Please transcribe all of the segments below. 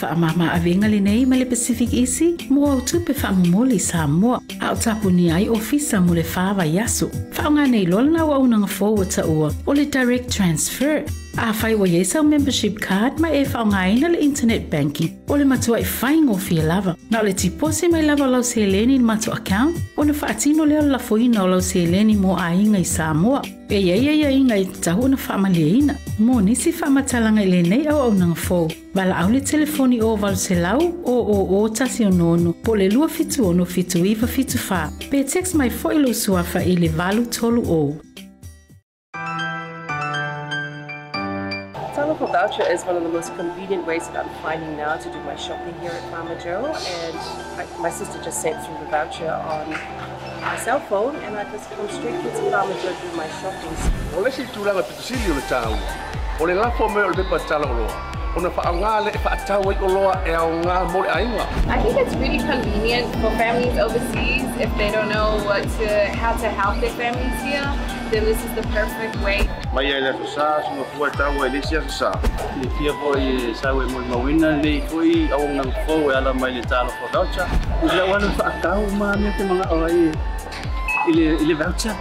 O le whaamama avenga le nei ma le Pacific Isi, mo au tupe whaamumoli sa moa, a o tapuni ai ofisa mo le whaawa yaso. Whaonga nei lola na wa unanga forward ta ua, o le direct transfer, a whai wa yesa membership card ma e whaonga ina le internet banking, o le matua i whaingo fia lava. Na o le tipose mai lava lau se leni matua account, o na whaatino leo la foina o lau se leni mo a inga i Samoa. E ia ia ia inga i tahu na whaamalia ina, mo nisi whaamatalanga i le nei au au nanga fōu. Wala au le telefoni o walu se lau o o o tasi o nono, po le lua fitu ono fitu iwa fitu wha. Pe text mai fo ilo suafa i le valu tolu o. Telephone voucher is one of the most convenient ways that I'm finding now to do my shopping here at Farmer Joe. And I, my sister just sent through the voucher on my cell phone, and I just come straight to Farmer Joe to do my shopping. Tala o loa. O na whaangā le e whaatau i o loa e ngā mo ainga. I think it's really convenient for families overseas if they don't know what to how to help their families here. Then this is the perfect way. Mai ai le sa suma fua tau e le sia sa. Le fia foi eh, sa we mo mawina le foi au nang fo ala mai le talo fo voucher. Ila wana fa tau ma me te mga oi. Ile ile voucher.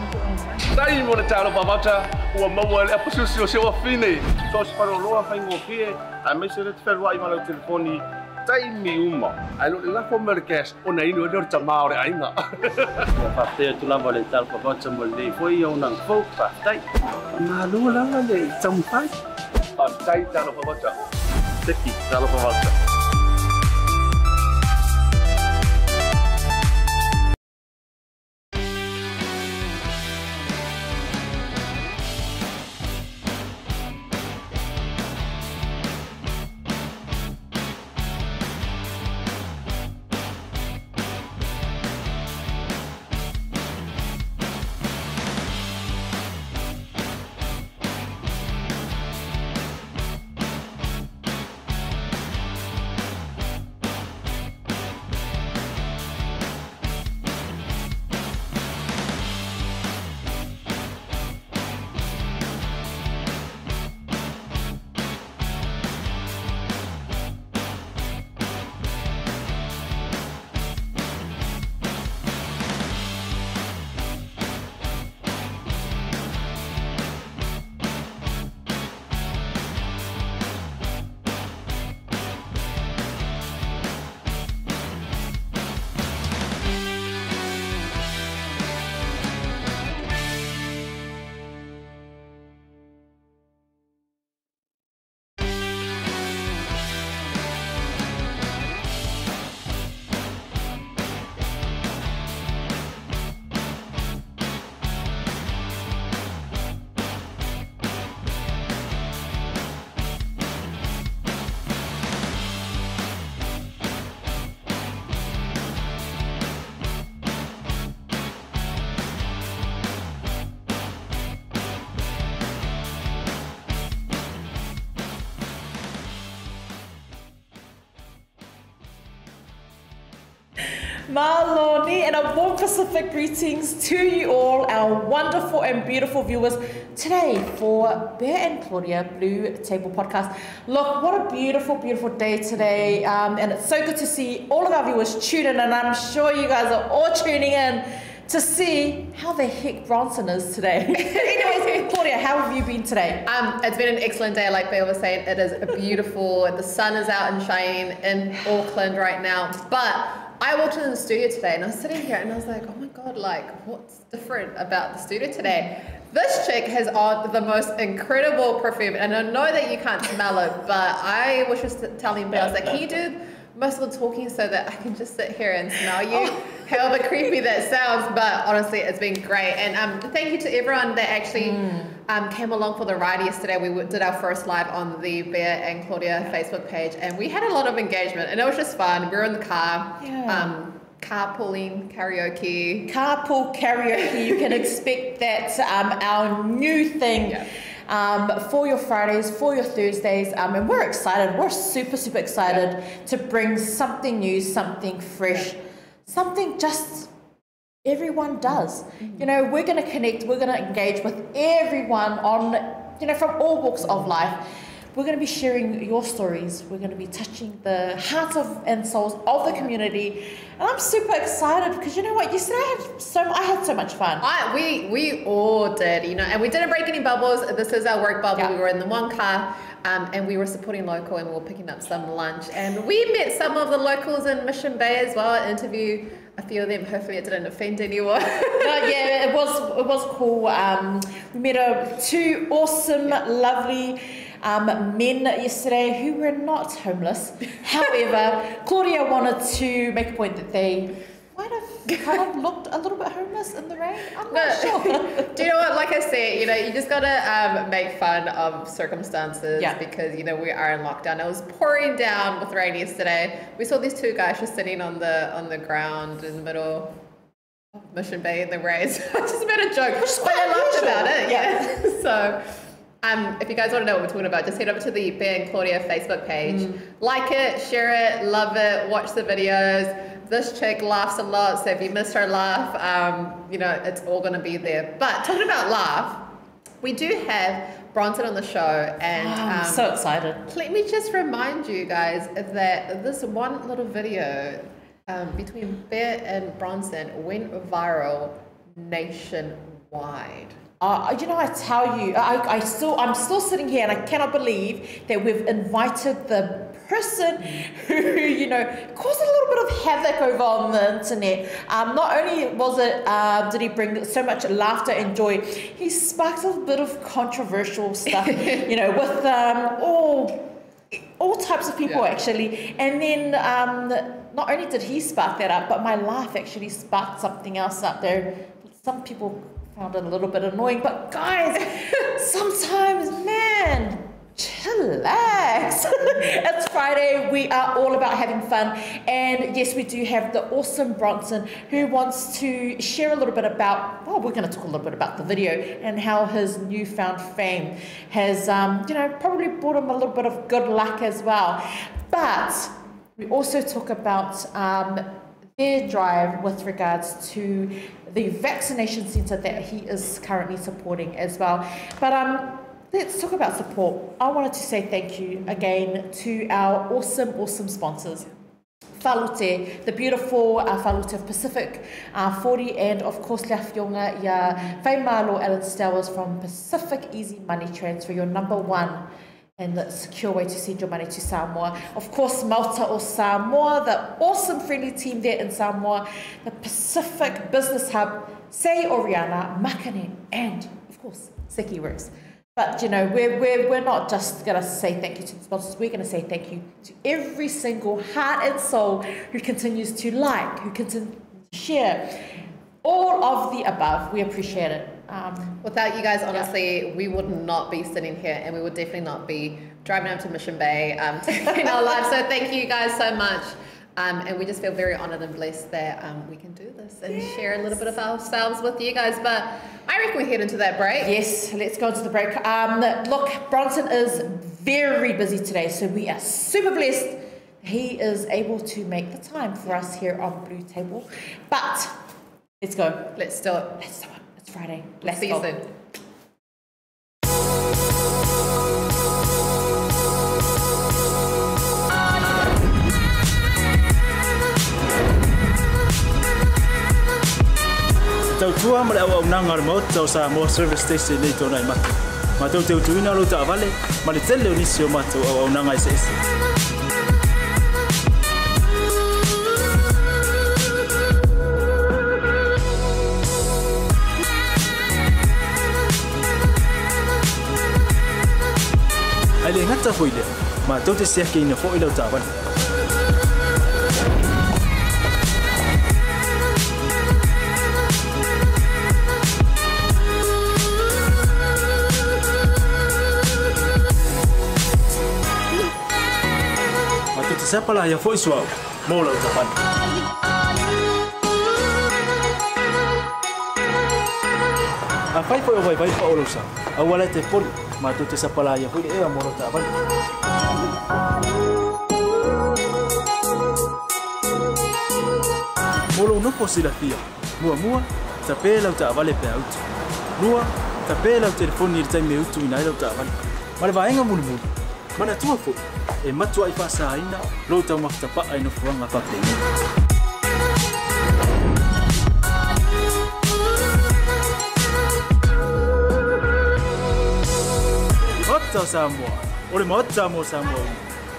Tai mo le talo pa vata ua maua le apasu si o se wa fine. So se paro loa fai ngo fie. A me se le te whai ma le telefoni. Tai mi uma. Ai lo le lafo me le cash. O na inu e le tamao le ainga. Fa te tu lava le talo fo voucher mo le foi au nang fo fa tai. Ma lo la le tam fai. Pa tai talo pa vata. Teki talo pa vata. Maloni, and a warm Pacific greetings to you all, our wonderful and beautiful viewers, today for Pea and Claudia BluTable Podcast. Look, what a beautiful, beautiful day today, um, and it's so good to see all of our viewers tune in, and I'm sure you guys are all tuning in to see how the heck Bronson is today. Anyways, Claudia, how have you been today? Um, it's been an excellent day, like Pea was saying. It is beautiful. the sun is out and shining in Auckland right now. But I walked into the studio today and I was sitting here and I was like, oh my god, like what's different about the studio today? This chick has on the most incredible perfume, and I know that you can't smell it, but I was just telling Pea, I was like, can you do most of the talking so that I can just sit here and smell you. However creepy that sounds, but honestly, it's been great. And um, thank you to everyone that actually um, came along for the ride yesterday. We did our first live on the Pea and Claudia Facebook page, and we had a lot of engagement, and it was just fun. We were in the car, Yeah. um, carpooling, karaoke. Carpool karaoke, you can expect that um, our new thing. Yeah. Um, for your Fridays, for your Thursdays, um, and we're excited. We're super, super excited to bring something new, something fresh, something just everyone does. You know, we're going to connect, we're going to engage with everyone on, you know, from all walks of life. We're going to be sharing your stories. We're going to be touching the hearts of and souls of the community, and I'm super excited because you know what? Yesterday I had so I had so much fun. I, we we all did, you know, and we didn't break any bubbles. This is our work bubble. Yeah. We were in the one car, um, and we were supporting local, and we were picking up some lunch, and we met some of the locals in Mission Bay as well. I interviewed a few of them. Hopefully, it didn't offend anyone. no, yeah, it was it was cool. Um, we met uh, two awesome, lovely um, men yesterday who were not homeless. However, Claudia wanted to make a point that they might have kind of looked a little bit homeless in the rain. I'm not sure. Do you know what? Like I said, you know, you just gotta um, make fun of circumstances Yeah. because you know we are in lockdown. It was pouring down with rain yesterday. We saw these two guys just sitting on the on the ground in the middle of Mission Bay in the rain. I just made a joke, but I laughed about it. Yeah. so. Um, if you guys want to know what we're talking about, just head over to the Pea and Claudia Facebook page. Mm. Like it, share it, love it, watch the videos. This chick laughs a lot, so if you missed her laugh, um, you know, it's all going to be there. But talking about laugh, we do have Bronson on the show, and I'm um, so excited. let me just remind you guys that this one little video um, between Pea and Bronson went viral nationwide. Uh, you know, I tell you, I, I still, I'm still sitting here, and I cannot believe that we've invited the person who, you know, caused a little bit of havoc over on the internet. Um, not only was it, um, did he bring so much laughter and joy, he sparked a bit of controversial stuff, you know, with um, all all types of people Yeah. actually. And then um, not only did he spark that up, but my laugh actually sparked something else up there. Some people found it a little bit annoying, but guys, sometimes, man. Chillax. it's Friday. We are all about having fun. And yes, we do have the awesome Bronson who wants to share a little bit about, well, we're going to talk a little bit about the video and how his newfound fame has, um, you know, probably brought him a little bit of good luck as well. But we also talk about um, their drive with regards to the vaccination centre that he is currently supporting as well. But um, let's talk about support. I wanted to say thank you again to our awesome, awesome sponsors. Falute, the beautiful uh, Falute of Pacific uh, 40, and of course, La Fionga, ya Faimalo Ellen Stowers from Pacific Easy Money Transfer, your number one and the secure way to send your money to Samoa. Of course, Malta or Samoa, the awesome friendly team there in Samoa, the Pacific Business Hub, Say Oriana, Makane, and of course, Seki Works. But you know, we're, we're, we're not just gonna say thank you to the sponsors, we're gonna say thank you to every single heart and soul who continues to like, who continues to share. All of the above, we appreciate it. Um, Without you guys, honestly, we would not be sitting here and we would definitely not be driving up to Mission Bay um, to our lives. So thank you guys so much. Um, and we just feel very honored and blessed that um, we can do this and share a little bit of ourselves with you guys. But I reckon we head into that break. Yes, let's go into the break. Um, look, Bronson is very busy today, so we are super blessed. He is able to make the time for us here on BluTable. But let's go. Let's do it. Let's do it. It's Friday. Let's See go. you soon. Tau tua ma le au au nanga le mo tau sa mo service station nei tona i matu. Ma tau teu tuina lo ta vale, ma le tele o nisi o matu au au nanga i se ke ina fo i lau ta vale. Ma tau te sepala ia fo i suau, mo lau ta vale. A fai foi o vai vai pa o lusa. A wala te poli, ma tu te sapala ia foi e a moro ta vai. Molo no po sila fia. Mua mua, ta pe lau ta vale pe auto. Lua, ta pe lau telefoni i tai me utu ina lau ta vale. Ma le vaenga mulu mulu. mana tua fo e matua i whaasaina lo tau makitapa ai no fuanga Mata Samoa, o le mata mo Samoa.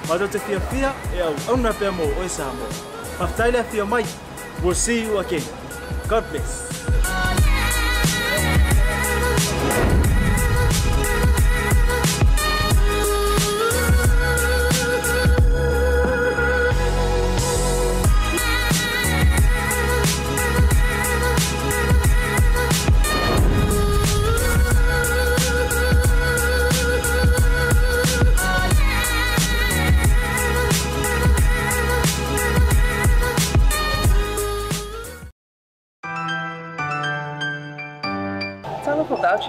Mata te fia fia e au auna pia mo o Samoa. Maftaile fia mai. We'll see you again. God bless.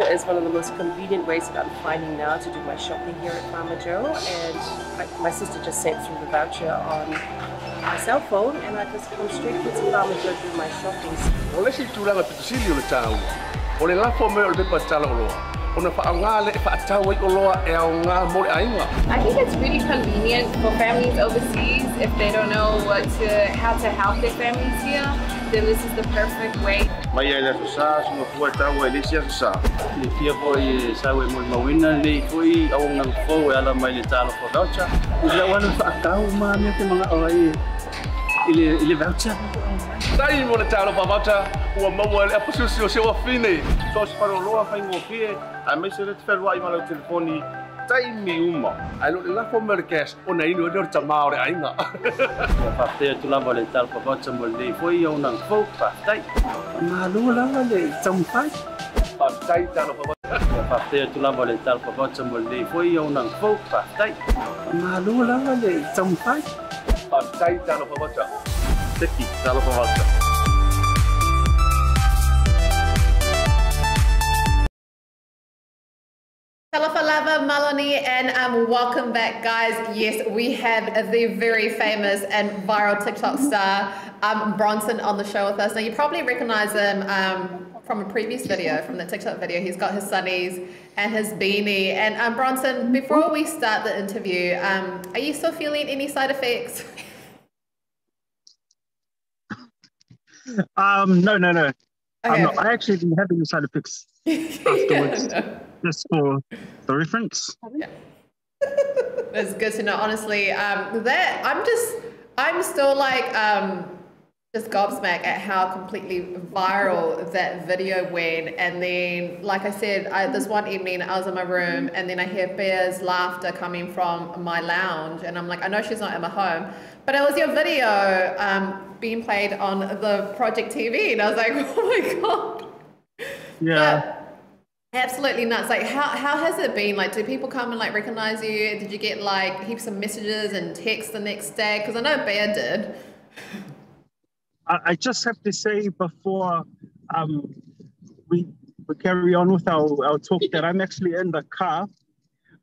Telephone voucher is one of the most convenient ways that I'm finding now to do my shopping here at Farmer Joe. And I, my sister just sent through the voucher on my cell phone, and I just come straight to Farmer Joe to do my shopping. O le si tūlanga pitusili o le tāua. O le lafo me o le pepa tala o loa. O na whaanga le e whaatau i o loa au ngā mo le ainga. I think it's really convenient for families overseas if they don't know what to, how to help their families here. Then this is the perfect way. Mai ai le sa sunga fua e tau e le si sa. Le fia po i sa we mo mawina le foi au nang fo e ala mai le talo for voucher. Ila wana fa akau ma me te mga oi. Ile ile voucher. Tai mo le talo pa vata ua maua le apususi o se wa fine. So se paro loa fai ngō fie. A me se le te whelua i mana o telefoni. Tai mi uma. Ai lo le lafo me le cash. O na inu e leo tamā o le ainga. Fa te tu lava le talo for voucher mo le foi au nang fo fa tai. Ma lo lava le tampai. Pa tai talo pa vata. Fa te tu lava le talo for voucher mo le foi au nang fo fa tai. Ma lo lava le tampai. Pa tai talo pa vata. Teki talo pa vata. Talafalava, and um, welcome back, guys. Yes, we have the very famous and viral TikTok star um, Bronson on the show with us. Now, you probably recognize him um, from a previous video, from the TikTok video. He's got his sunnies and his beanie. And um, Bronson, before we start the interview, um, are you still feeling any side effects? Um, no, no, no. I'm not. I actually been having the side effects afterwards, just for the reference. Yeah. It's good to know. Honestly, um, that I'm just, I'm still like, um, just gobsmacked at how completely viral that video went. And then, like I said, I, this one evening I was in my room, and then I hear Pea's laughter coming from my lounge, and I'm like, I know she's not in my home, but it was your video um, being played on the Project TV, and I was like, oh my god. Yeah. Absolutely nuts. Like, how, how has it been? Like, do people come and like recognize you? Did you get like heaps of messages and texts the next day? Because I know Pea did. I, just have to say before um, we we carry on with our, our talk that I'm actually in the car,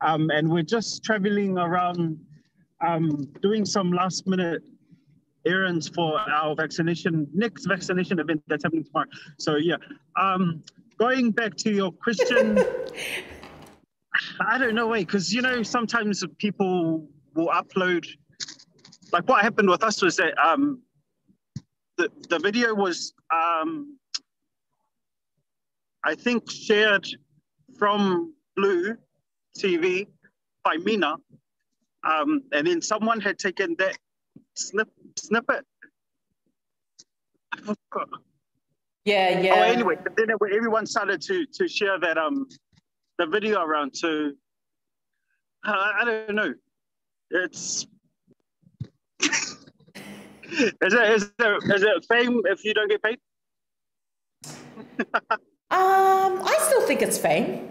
um, and we're just traveling around, um, doing some last minute errands for our vaccination next vaccination event that's happening tomorrow. So yeah, um, going back to your question, I don't know, wait, because you know sometimes people will upload. Like what happened with us was that um, the the video was um, I think shared from Blue TV by Mina, um, and then someone had taken that snip snippet. I forgot. Yeah, yeah. Oh, anyway, but then it- everyone started to to share that um the video around. Uh, I don't know. It's is it is it is it fame if you don't get paid? Um, I still think it's fame.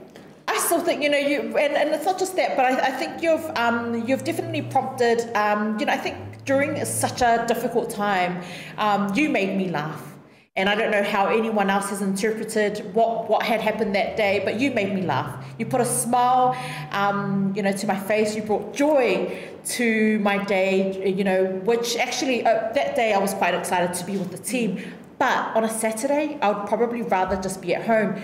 I still think you know you, and, and it's not just that, but I, I think you've um, you've definitely prompted. Um, you know, I think during such a difficult time, um, you made me laugh. And I don't know how anyone else has interpreted what, what had happened that day, but you made me laugh. You put a smile, um, you know, to my face. You brought joy to my day, you know, which actually uh, that day I was quite excited to be with the team. But on a Saturday, I would probably rather just be at home.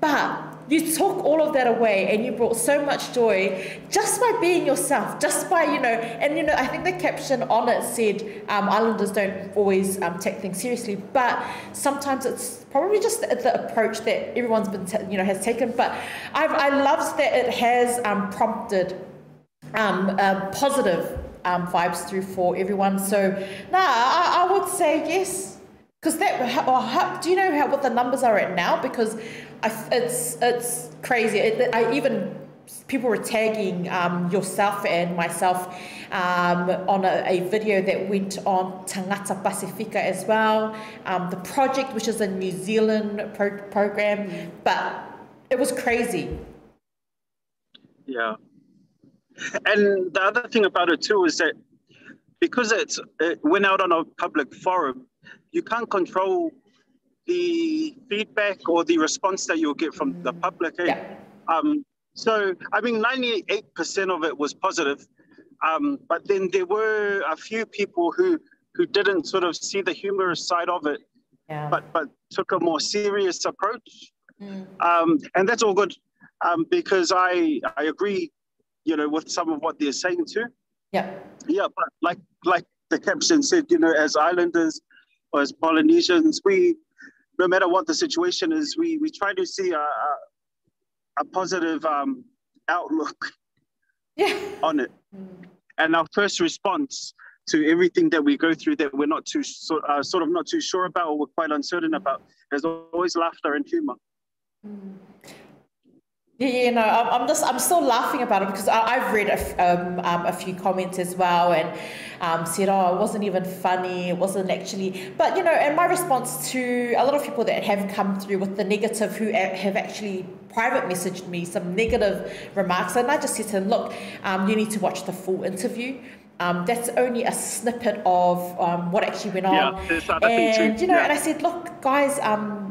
But you took all of that away and you brought so much joy just by being yourself, just by, you know, and, you know, I think the caption on it said um, Islanders don't always um, take things seriously, but sometimes it's probably just the, the approach that everyone's been, you know, has taken. But I've, I that it has um, prompted um, uh, positive um, vibes through for everyone. So, nah, I, I would say yes. Because that, how, how, do you know how what the numbers are at now? Because I, it's it's crazy. It, I even people were tagging um, yourself and myself um, on a, a, video that went on Tagata Pasifika as well. Um, the project, which is a New Zealand pro- program, but it was crazy. Yeah. And the other thing about it too is that because it went out on a public forum, you can't control the feedback or the response that you'll get from the public. Eh? Yeah. Um, so, I mean, 98% of it was positive, um, but then there were a few people who, who didn't sort of see the humorous side of it, Yeah. but, but took a more serious approach. Mm. Um, and that's all good um, because I, I agree, you know, with some of what they're saying too. Yeah. Yeah, but like like the caption said, you know, as islanders or as Polynesians, we no matter what the situation is, we we try to see a a, a positive um, outlook Yeah. on it. And our first response to everything that we go through that we're not too so, uh, sort of not too sure about or we're quite uncertain about is always laughter and humor. Yeah, yeah, no, I'm, I'm just, I'm still laughing about it because I, I've read a, f- um, um, a few comments as well and um, said, oh, it wasn't even funny, it wasn't actually, but you know, and my response to a lot of people that have come through with the negative who have actually private messaged me some negative remarks, and I just said to them, look, um, you need to watch the full interview. Um, that's only a snippet of um, what actually went on. Yeah, there's other thing too, and you know, yeah. and I said, look, guys, um,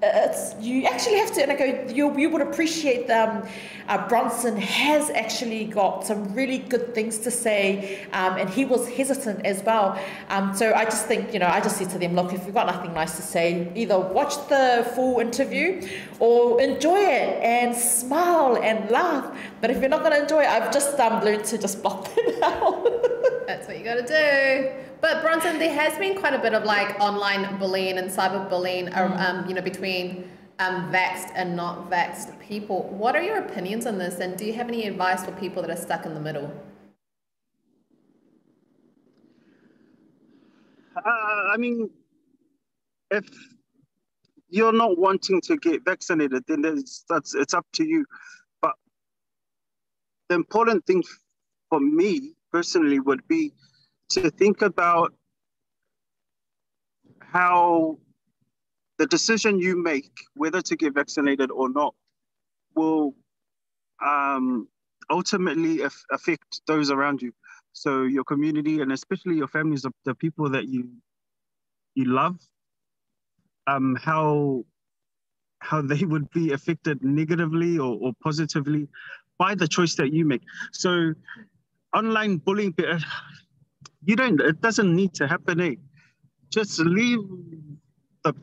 it's you actually have to and I go you, you would appreciate them. uh, Bronson has actually got some really good things to say um, and he was hesitant as well. Um, so I just think you know I just said to them look if you've got nothing nice to say either watch the full interview or enjoy it and smile and laugh. But if you're not going to enjoy it I've just um, learned to just block them out That's what you gotta do. But Bronson, there has been quite a bit of like online bullying and cyberbullying, um, um, you know, between um, vaxxed and not vaxxed people. What are your opinions on this, and do you have any advice for people that are stuck in the middle? Uh, I mean, if you're not wanting to get vaccinated, then there's, that's it's up to you. But the important thing for me personally would be to think about how the decision you make, whether to get vaccinated or not, will um, ultimately af- affect those around you. So your community and especially your families, the, the people that you you love, um, how how they would be affected negatively or, or positively by the choice that you make. So online bullying, uh, you don't. It doesn't need to happen. Eh? Just leave the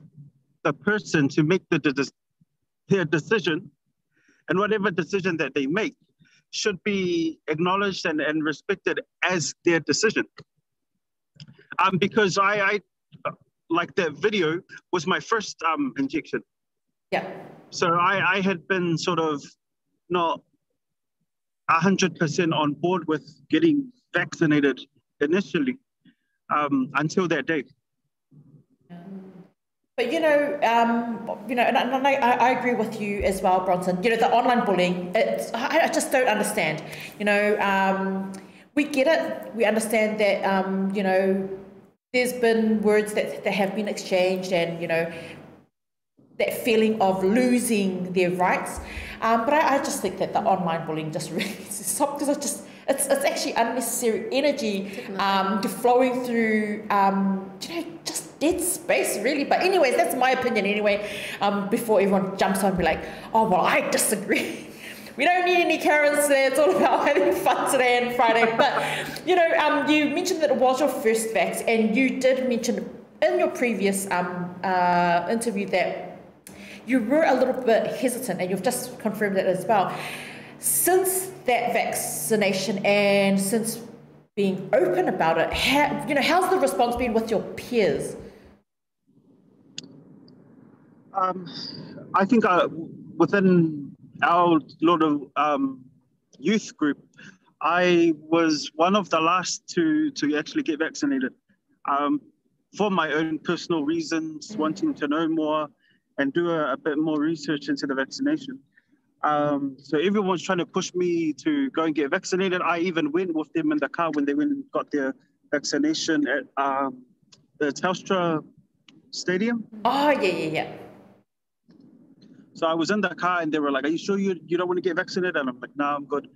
the person to make the, the their decision, and whatever decision that they make should be acknowledged and, and respected as their decision. Um, because I, I like that video was my first um, injection. yeah So I, I had been sort of not 100% on board with getting vaccinated initially um, until that day. But you know, um, you know, and, and I, I agree with you as well, Bronson. You know, the online bullying, it's, I, I just don't understand. You know, um, we get it. We understand that, um, you know, there's been words that, that have been exchanged and, you know, that feeling of losing their rights. Um, but I, I just think that the online bullying just really needs to stop because it's just it's, it's actually unnecessary energy um, flowing through um, you know just dead space really. But anyways, that's my opinion anyway. Um, before everyone jumps on and be like, oh well, I disagree. We don't need any Karens today. It's all about having fun today and Friday. But you know, um, you mentioned that it was your first vax, and you did mention in your previous um, uh, interview that you were a little bit hesitant, and you've just confirmed it as well. Since that vaccination and since being open about it, how, you know, how's the response been with your peers? Um, I think uh, within our lot of um, youth group, I was one of the last to to actually get vaccinated, um, for my own personal reasons, mm-hmm. wanting to know more and do a, a, bit more research into the vaccination. Um, so everyone's trying to push me to go and get vaccinated. I even went with them in the car when they went and got their vaccination at um, the Telstra Stadium. Oh yeah, yeah, yeah. So I was in the car and they were like, Are you sure you, you don't want to get vaccinated? And I'm like, No, I'm good.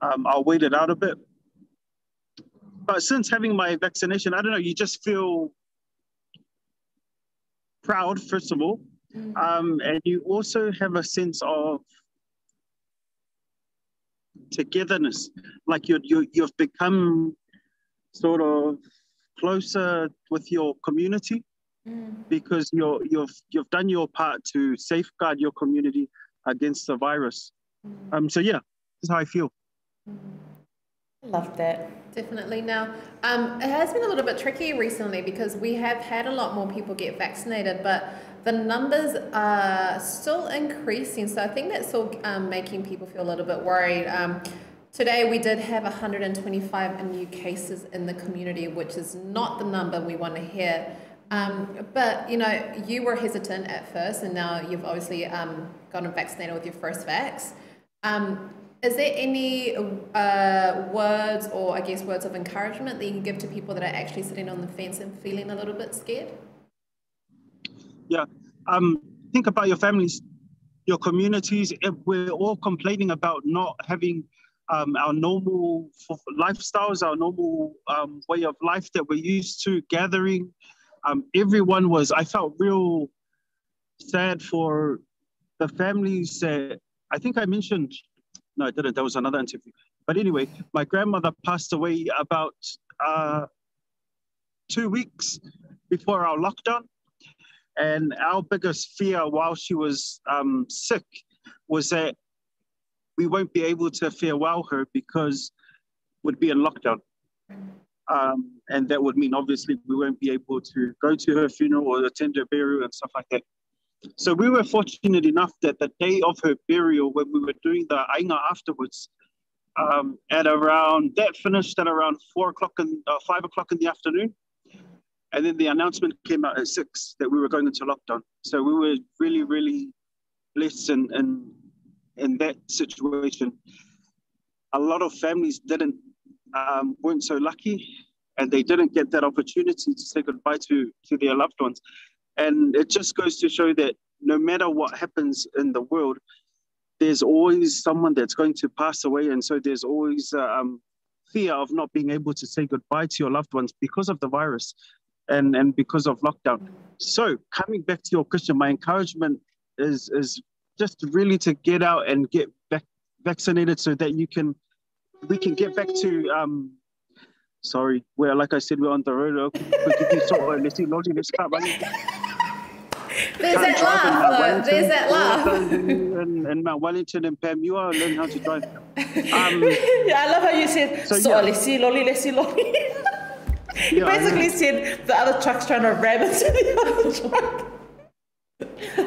Um, I'll wait it out a bit. But since having my vaccination, I don't know, you just feel proud, first of all. Mm. Um, and you also have a sense of togetherness. Like you you you've become sort of closer with your community mm. because you're, you've, you've done your part to safeguard your community against the virus. Mm. Um, so, yeah, this is how I feel. Love that. Definitely. Now, um, it has been a little bit tricky recently because we have had a lot more people get vaccinated, but the numbers are still increasing. So I think that's still um, making people feel a little bit worried. Um, today we did have 125 new cases in the community, which is not the number we want to hear. Um, but you know, you were hesitant at first, and now you've obviously um, gotten vaccinated with your first vax. Um, is there any uh, words, or I guess words of encouragement that you can give to people that are actually sitting on the fence and feeling a little bit scared? Yeah, um, think about your families, your communities. We're all complaining about not having um, our normal lifestyles, our normal um, way of life that we're used to, gathering, um, everyone was, I felt real sad for the families that I think I mentioned, no, I didn't, that was another interview. But anyway, my grandmother passed away about uh, two weeks before our lockdown. And our biggest fear while she was um, sick was that we won't be able to farewell her because we'd be in lockdown. Um, and that would mean obviously we won't be able to go to her funeral or attend her burial and stuff like that. So we were fortunate enough that the day of her burial, when we were doing the ainga afterwards, um, at around that finished at around four o'clock and uh, five o'clock in the afternoon, and then the announcement came out at six that we were going into lockdown. So we were really, really blessed in in, in that situation. A lot of families didn't um, weren't so lucky and they didn't get that opportunity to say goodbye to, to their loved ones. And it just goes to show that no matter what happens in the world, there's always someone that's going to pass away. And so there's always um, fear of not being able to say goodbye to your loved ones because of the virus and, and because of lockdown. So coming back to your question, my encouragement is, is just really to get out and get back vaccinated so that you can we can get back to um sorry where like i said we're on the road let's see logic let's start running there's that laugh, There's that laugh. And, and Mount Wellington and Pam, you are learning how to drive. Um, yeah, I love how you said, so, so yeah. let's see, lolly, let's see, lolly. you yeah, basically said the other truck's trying to ram into the other truck.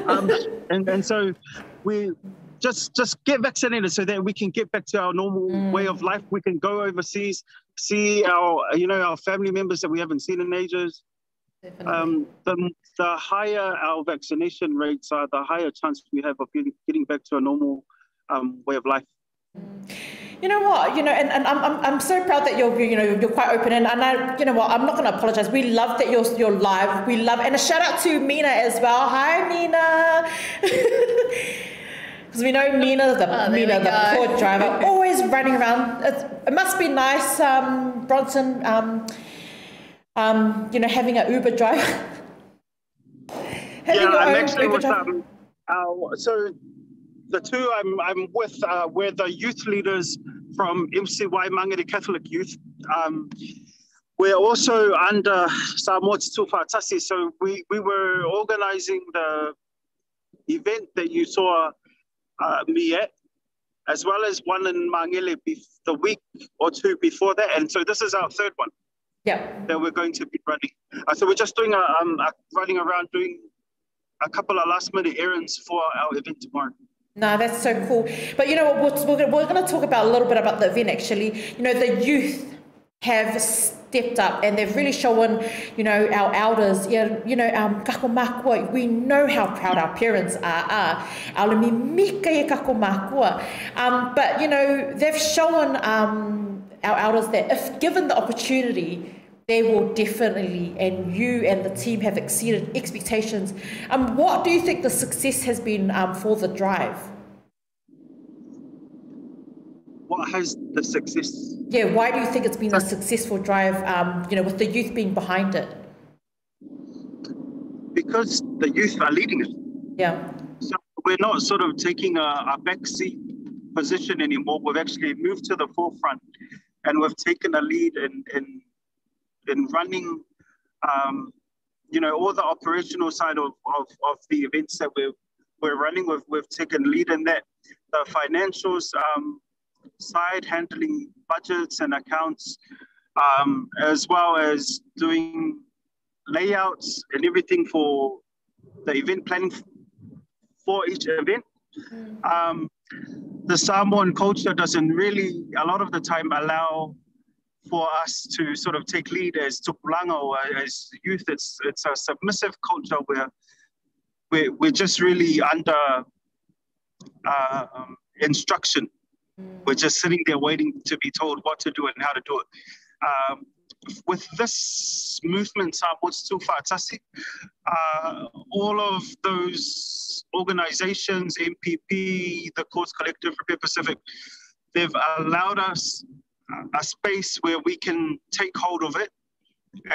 um, and, and so we just just get vaccinated so that we can get back to our normal mm. way of life. We can go overseas, see our you know our family members that we haven't seen in ages. Um, the, the higher our vaccination rates are, the higher chance we have of getting, getting back to a normal um, way of life. You know what? You know, and, and I'm, I'm, I'm so proud that you're you know you're quite open and, and I you know what I'm not going to apologize. We love that you're you're live. We love and a shout out to Mina as well. Hi Mina. Because we know Mina, the oh, Mina, the poor driver, always running around. It's, it must be nice, um, Bronson. Um, um, you know, having an Uber driver. having yeah, I'm actually Uber with um, uh, so the two I'm I'm with uh, were the youth leaders from MCY Mangere Catholic Youth. Um, we're also under Samoa Tufa Tasi, so we, we were organizing the event that you saw uh, me at, as well as one in Mangele the week or two before that. And so this is our third one Yeah. that we're going to be running. Uh, so we're just doing a, um, a running around doing a couple of last minute errands for our event tomorrow. No, that's so cool. But you know what? We're, we're going to talk about a little bit about the event actually. You know, the youth have stepped up and they've really shown, you know, our elders, you know, um, kakomakua, we know how proud our parents are. are. Aole mika e kakomakua. Um, but, you know, they've shown um, our elders that if given the opportunity, they will definitely, and you and the team have exceeded expectations. Um, what do you think the success has been um, for the drive? What has the success? Yeah, why do you think it's been a successful drive? Um, you know, with the youth being behind it. Because the youth are leading it. Yeah. So we're not sort of taking a, a backseat position anymore. We've actually moved to the forefront and we've taken a lead in, in, in running, um, you know, all the operational side of, of, of the events that we're, we're running. We've, we've taken lead in that. The financials um, side, handling budgets and accounts, um, as well as doing layouts and everything for the event planning for each event. Um, the Samoan culture doesn't really, a lot of the time, allow for us to sort of take lead as tupulanga or as youth. It's it's a submissive culture where we're, we're just really under uh, um, instruction. We're just sitting there waiting to be told what to do and how to do it. Um, with this movement, Samoa's Tufatasi, uh, all of those organizations, MPP, the Courts Collective, Repair Pacific, they've allowed us a space where we can take hold of it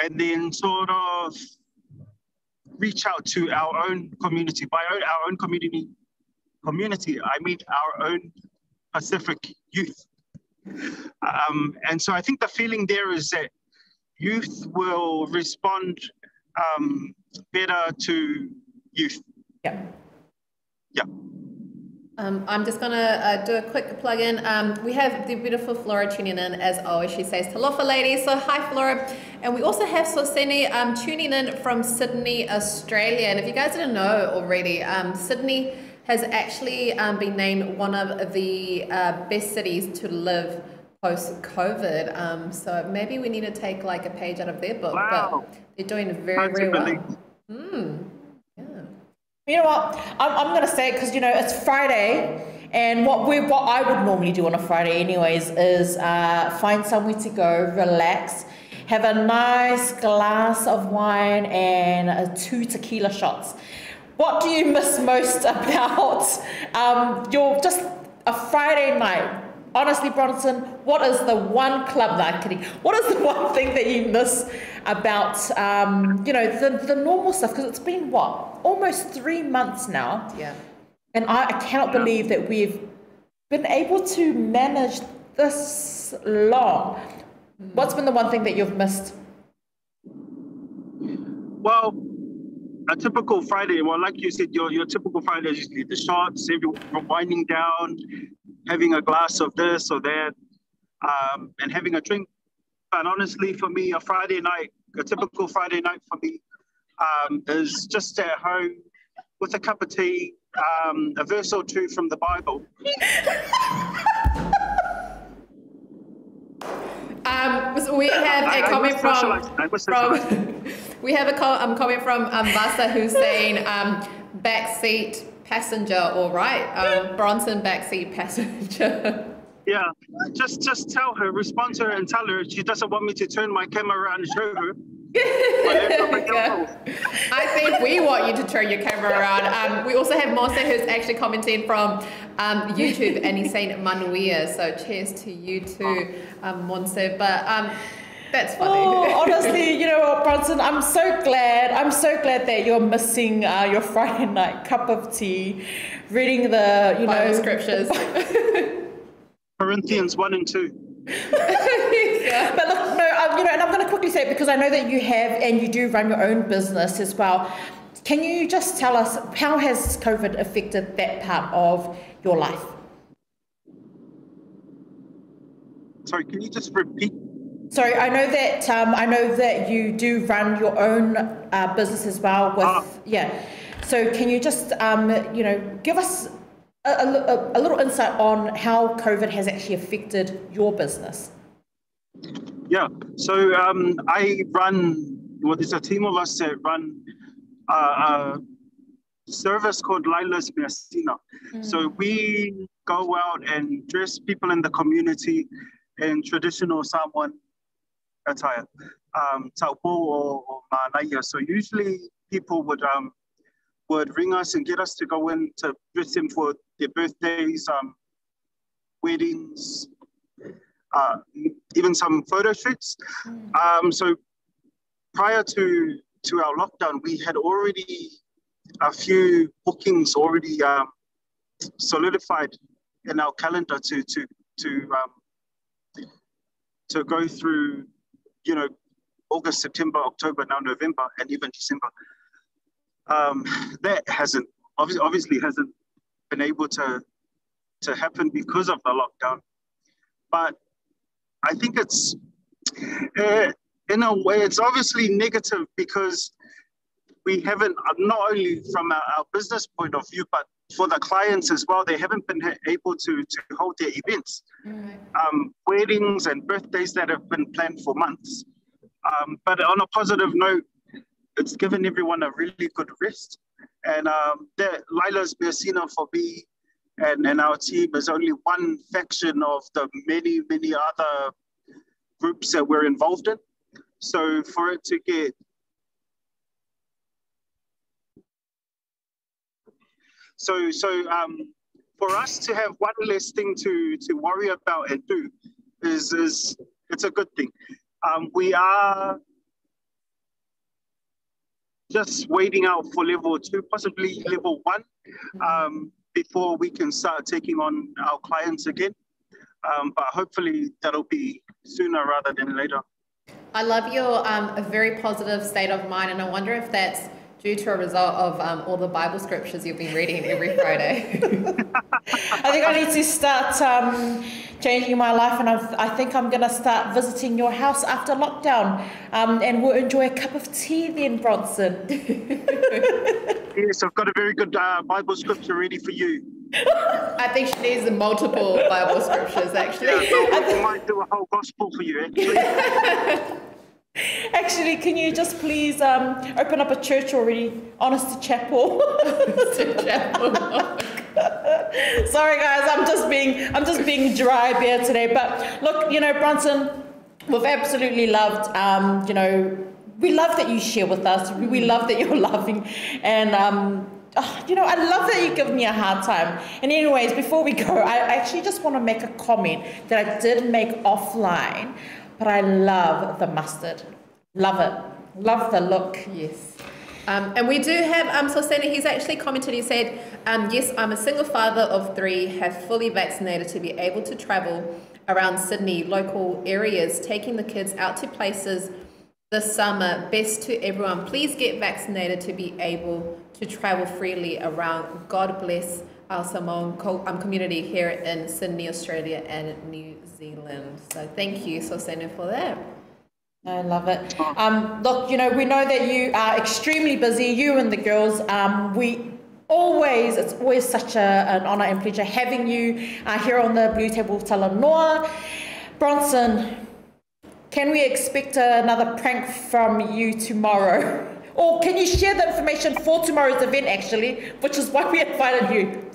and then sort of reach out to our own community. By our own community, community, I mean our own Pacific youth. Um, and so I think the feeling there is that youth will respond um, better to youth. Yeah. Yeah. Um, I'm just going to uh, do a quick plug in. Um, we have the beautiful Flora tuning in, as always. She says, Talofa ladies. So, hi, Flora. And we also have Soseni um, tuning in from Sydney, Australia. And if you guys didn't know already, um, Sydney has actually um, been named one of the uh, best cities to live post COVID. Um, so maybe we need to take like a page out of their book. Wow. But they're doing very, very well. Mm. You know what? I'm, I'm going to say it because, you know, it's Friday. And what we what I would normally do on a Friday, anyways, is uh, find somewhere to go, relax, have a nice glass of wine and uh, two tequila shots. What do you miss most about um, your just a Friday night? Honestly, Bronson, what is the one club that I'm kidding? What is the one thing that you miss about um, you know the, the normal stuff? Because it's been what almost three months now, Yeah. and I, I cannot believe that we've been able to manage this long. What's been the one thing that you've missed? Well, a typical Friday, well, like you said, your, your typical Friday is usually the shots, everyone winding down, having a glass of this or that, um, and having a drink. But honestly, for me, a Friday night, a typical Friday night for me, um, is just at home with a cup of tea, um, a verse or two from the Bible. Um, so we have a I comment from, we have a co- um, comment from Vasa who's saying um, backseat passenger, all right, um, Bronson backseat passenger. Yeah, just just tell her, respond to her, and tell her she doesn't want me to turn my camera around and show her. Yeah. I think we want you to turn your camera around. Um, we also have Monse who's actually commenting from um, YouTube and he's saying Manuia. So cheers to you too, um, Monse. But um, that's funny. Oh, honestly, you know what, Bronson, I'm so glad. I'm so glad that you're missing uh, your Friday night cup of tea, reading the you Bible know scriptures. Corinthians 1 and 2. yeah. But look, no, um, you know, and I'm going to quickly say it because I know that you have and you do run your own business as well. can you just tell us how has COVID affected that part of your life? Sorry, can you just repeat? Sorry, I know that um, I know that you do run your own uh, business as well. With Ah. yeah, so can you just um, you know give us a, a, a little insight on how COVID has actually affected your business? Yeah. So um, I run. Well, there's a team of us that run uh, a service called Lila's Messina. So we go out and dress people in the community in traditional Samoan attire, um, taupo or, or manaia. So usually people would um, would ring us and get us to go in to dress them for their birthdays, um, weddings, uh, even some photo shoots. Um, so prior to to our lockdown, we had already a few bookings already um, solidified in our calendar to to to um, to go through, you know, August, September, October, now November, and even December. Um, that hasn't obviously, obviously hasn't been able to to happen because of the lockdown. But I think it's uh, in a way it's obviously negative because we haven't not only from our, our business point of view, but for the clients as well, they haven't been able to to hold their events, um, weddings and birthdays that have been planned for months. Um, but on a positive note, it's given everyone a really good rest. And um, that Lila's Messina for me and, and our team is only one faction of the many, many other groups that we're involved in. So for it to get so so um, for us to have one less thing to to worry about and do is is it's a good thing. Um, we are just waiting out for level two, possibly level one, um, before we can start taking on our clients again. Um, but hopefully that'll be sooner rather than later. I love your um, very positive state of mind, and I wonder if that's due to a result of um, all the Bible scriptures you've been reading every Friday. I think I need to start um, changing my life, and I've, I think I'm going to start visiting your house after lockdown, um, and we'll enjoy a cup of tea then, Bronson. Yes, I've got a very good uh, Bible scripture ready for you. I think she needs multiple Bible scriptures, actually. Yeah, so we might do a whole gospel for you, actually. Actually, can you just please um, open up a church already? Honest Chapel. Sorry, guys, I'm just being I'm just being dry here today. But look, you know, Bronson, we've absolutely loved. Um, you know, we love that you share with us. We, love that you're laughing, and um, oh, you know, I love that you give me a hard time. And anyways, before we go, I actually just want to make a comment that I did make offline. But I love the mustard. Love it. Love the look. Yes. Um, and we do have, um, so Sena, he's actually commented, he said, um, yes, I'm a single father of three, have fully vaccinated to be able to travel around Sydney, local areas, taking the kids out to places this summer. Best to everyone, please get vaccinated to be able to travel freely around. God bless our Samoan co- um, community here in Sydney, Australia and New Zealand. So thank you, Sosena, for that. I love it. Um, look, you know, we know that you are extremely busy, you and the girls. Um, we always, it's always such a, an honour and pleasure having you uh, here on the BluTable of Talanoa. Bronson, can we expect another prank from you tomorrow? Or can you share the information for tomorrow's event, actually, which is why we invited you?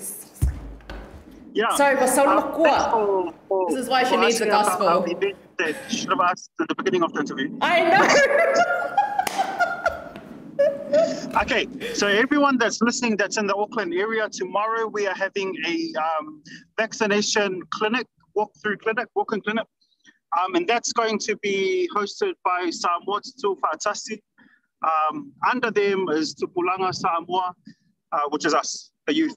Yeah. Sorry, but so Uh, for- for- This is why she needs the about gospel. event that you should have asked at the beginning of the interview. I know. Okay, so everyone that's listening that's in the Auckland area, tomorrow we are having a um, vaccination clinic, walk-through clinic, walk-in clinic. Um, and that's going to be hosted by Samoa Tutu Fatasi. Um, under them is Tupulanga Samoa, uh, which is us, the youth.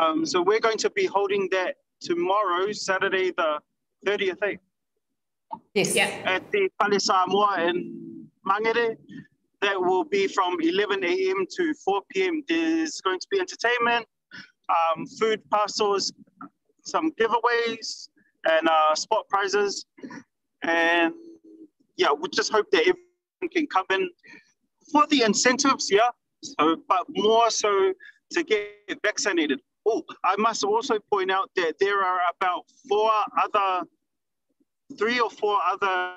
Um, so we're going to be holding that tomorrow, Saturday the 30th, eh? Yes. Yeah. at the Fale Samoa in Mangere. that will be from 11 a.m. to 4 p.m. There's going to be entertainment, um, food parcels, some giveaways, and uh, spot prizes. And yeah, we just hope that everyone can come in for the incentives, yeah, so, but more so to get vaccinated. Oh, I must also point out that there are about four other, three or four other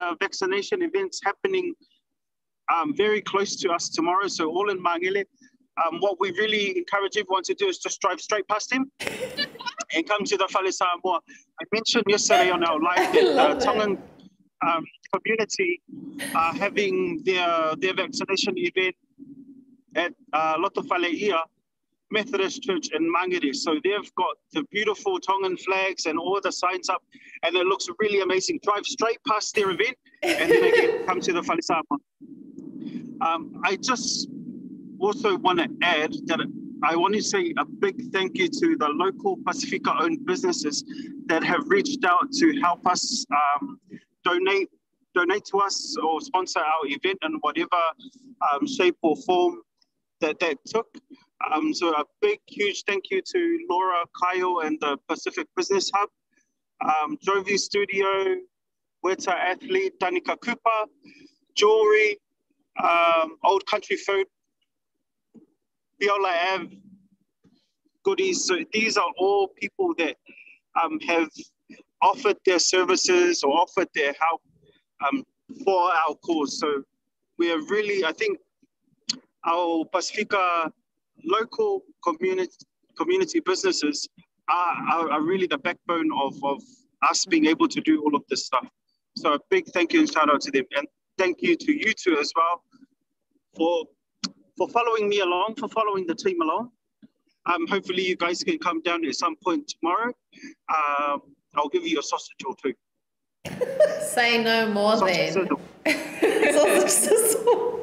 uh, vaccination events happening um, very close to us tomorrow. So all in Mangere. Um, what we really encourage everyone to do is just drive straight past him and come to the Fale Samoa. I mentioned yesterday on our live that uh, Tongan um, community are having their, their vaccination event at uh, Lotofale'ia Methodist Church in Mangere. So they've got the beautiful Tongan flags and all the signs up, and it looks really amazing. Drive straight past their event, and then again come to the Fale Samoa. Um, I just also want to add that I want to say a big thank you to the local Pacifica owned businesses that have reached out to help us um, donate donate to us or sponsor our event in whatever um, shape or form that that took. Um, so a big, huge thank you to Laura Kyle and the Pacific Business Hub, um, Jovi Studio, Weta Athlete, Danica Cooper, Jewelry, um, Old Country Food, Viola Ave, Goodies. So these are all people that um, have offered their services or offered their help um, for our cause. So we are really, I think, our Pacifica local community community businesses are, are, are, really the backbone of, of us being able to do all of this stuff. So a big thank you and shout out to them. And thank you to you two as well for for following me along, for following the team along. Um, hopefully you guys can come down at some point tomorrow. Um, I'll give you a sausage or two. Say no more sausage then. sausage sizzle.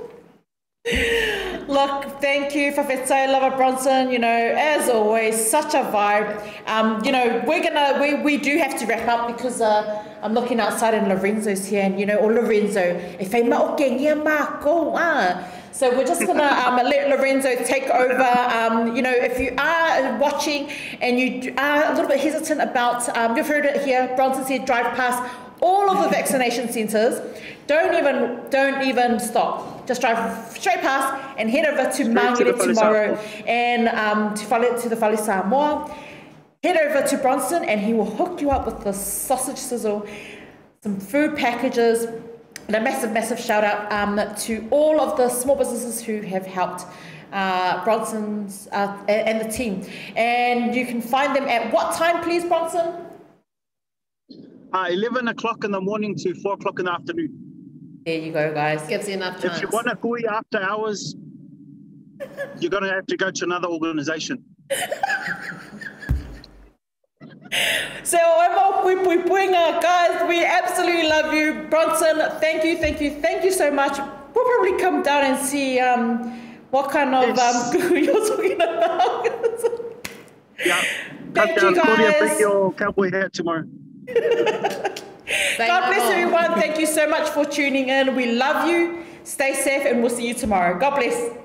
Look, thank you for Fitzo Lover Bronson. You know, as always, such a vibe. Um, you know, we're gonna we, we do have to wrap up because uh, I'm looking outside and Lorenzo's here, and you know, or Lorenzo, if i'm Marco, ah. So we're just gonna um, let Lorenzo take over. Um, you know, if you are watching and you are a little bit hesitant about, um, you've heard it here. Bronson said drive past all of the vaccination centres. Don't even don't even stop. Just drive straight past and head over to Mangere tomorrow and um, to Fale, to the Fale Samoa. Head over to Bronson and he will hook you up with the sausage sizzle, some food packages, and a massive, massive shout out um, to all of the small businesses who have helped uh, Bronson's uh, and the team. And you can find them at what time, please, Bronson? Uh, 11 o'clock in the morning to 4 o'clock in the afternoon. There you go, guys. Gives you enough time. If you want a kui after hours, you're going to have to go to another organization. So, guys, we absolutely love you. Bronson, thank you, thank you, thank you so much. We'll probably come down and see um, what kind of um, you're talking about. yeah. Thank you, guys. Bring your cowboy hat tomorrow. God bless everyone. Thank you so much for tuning in. We love you. Stay safe, and we'll see you tomorrow. God bless.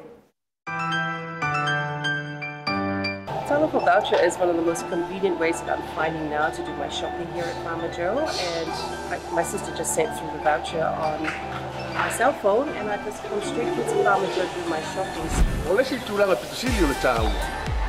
Talofa voucher is one of the most convenient ways that I'm finding now to do my shopping here at Farmer Joe and I, my sister just sent through the voucher on my cell phone and I just come straight here to Farmer Joe to do my shopping. O si tūlanga pitusili o le tāu.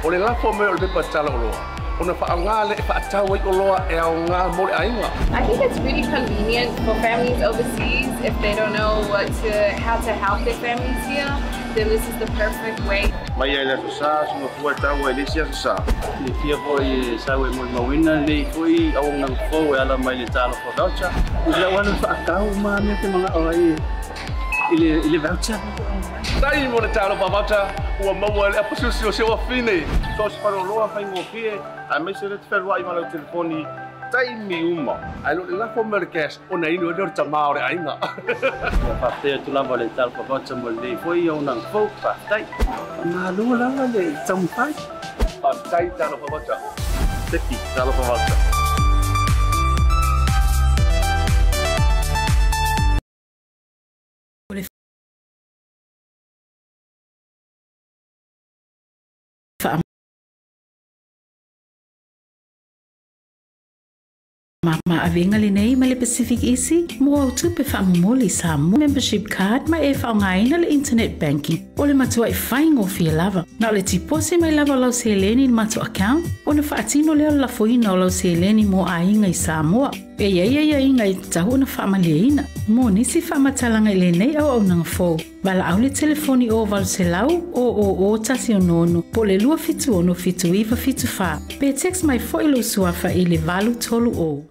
O le lafo me o le pepa tala o loa. O na whaanga le e whaatau i o loa e au ngā mo le ainga. I think it's really convenient for families overseas if they don't know what to, how to help their families here then this is the perfect way. Mai ai la sa so fu ta wa le sia sa. Le fia po i sa we mo mawina le foi au nang fo e ala mai le talo fo voucher. Ila wana fa ka ma me te mga oi. Ile ile voucher. Dai mo le talo fo voucher. Ua mau le apusu si o se wa fine. So se paro loa fa ngo fie. A me se le te ferwa i malo telefoni taimiuma. Ai lo la fo merkes ona ino e dorta maore ainga. Mo fa te tu la vole tal tai. Ma lo la le tsampai. Pa tai talo pa vacha. Te pi. Ma ma avenga le nei ma le Pacific Easy mo au tupe wha moli sa mo membership card ma e wha ngaina le internet banking o le matua e whaingo fia lava. Na le tipose mai lava lau se leni ni matu account o na whaatino leo la foina o lau se leni mo a inga i Samoa. E ia ia ia inga i tahu na wha ina. Mo nisi wha matalanga i le nei au au nanga fōu. Wala au le telefoni o valu se lau o o o tasi o nono po le lua fitu ono fitu iwa fitu wha. Pe text mai fo ilo suafa i le valu tolu o.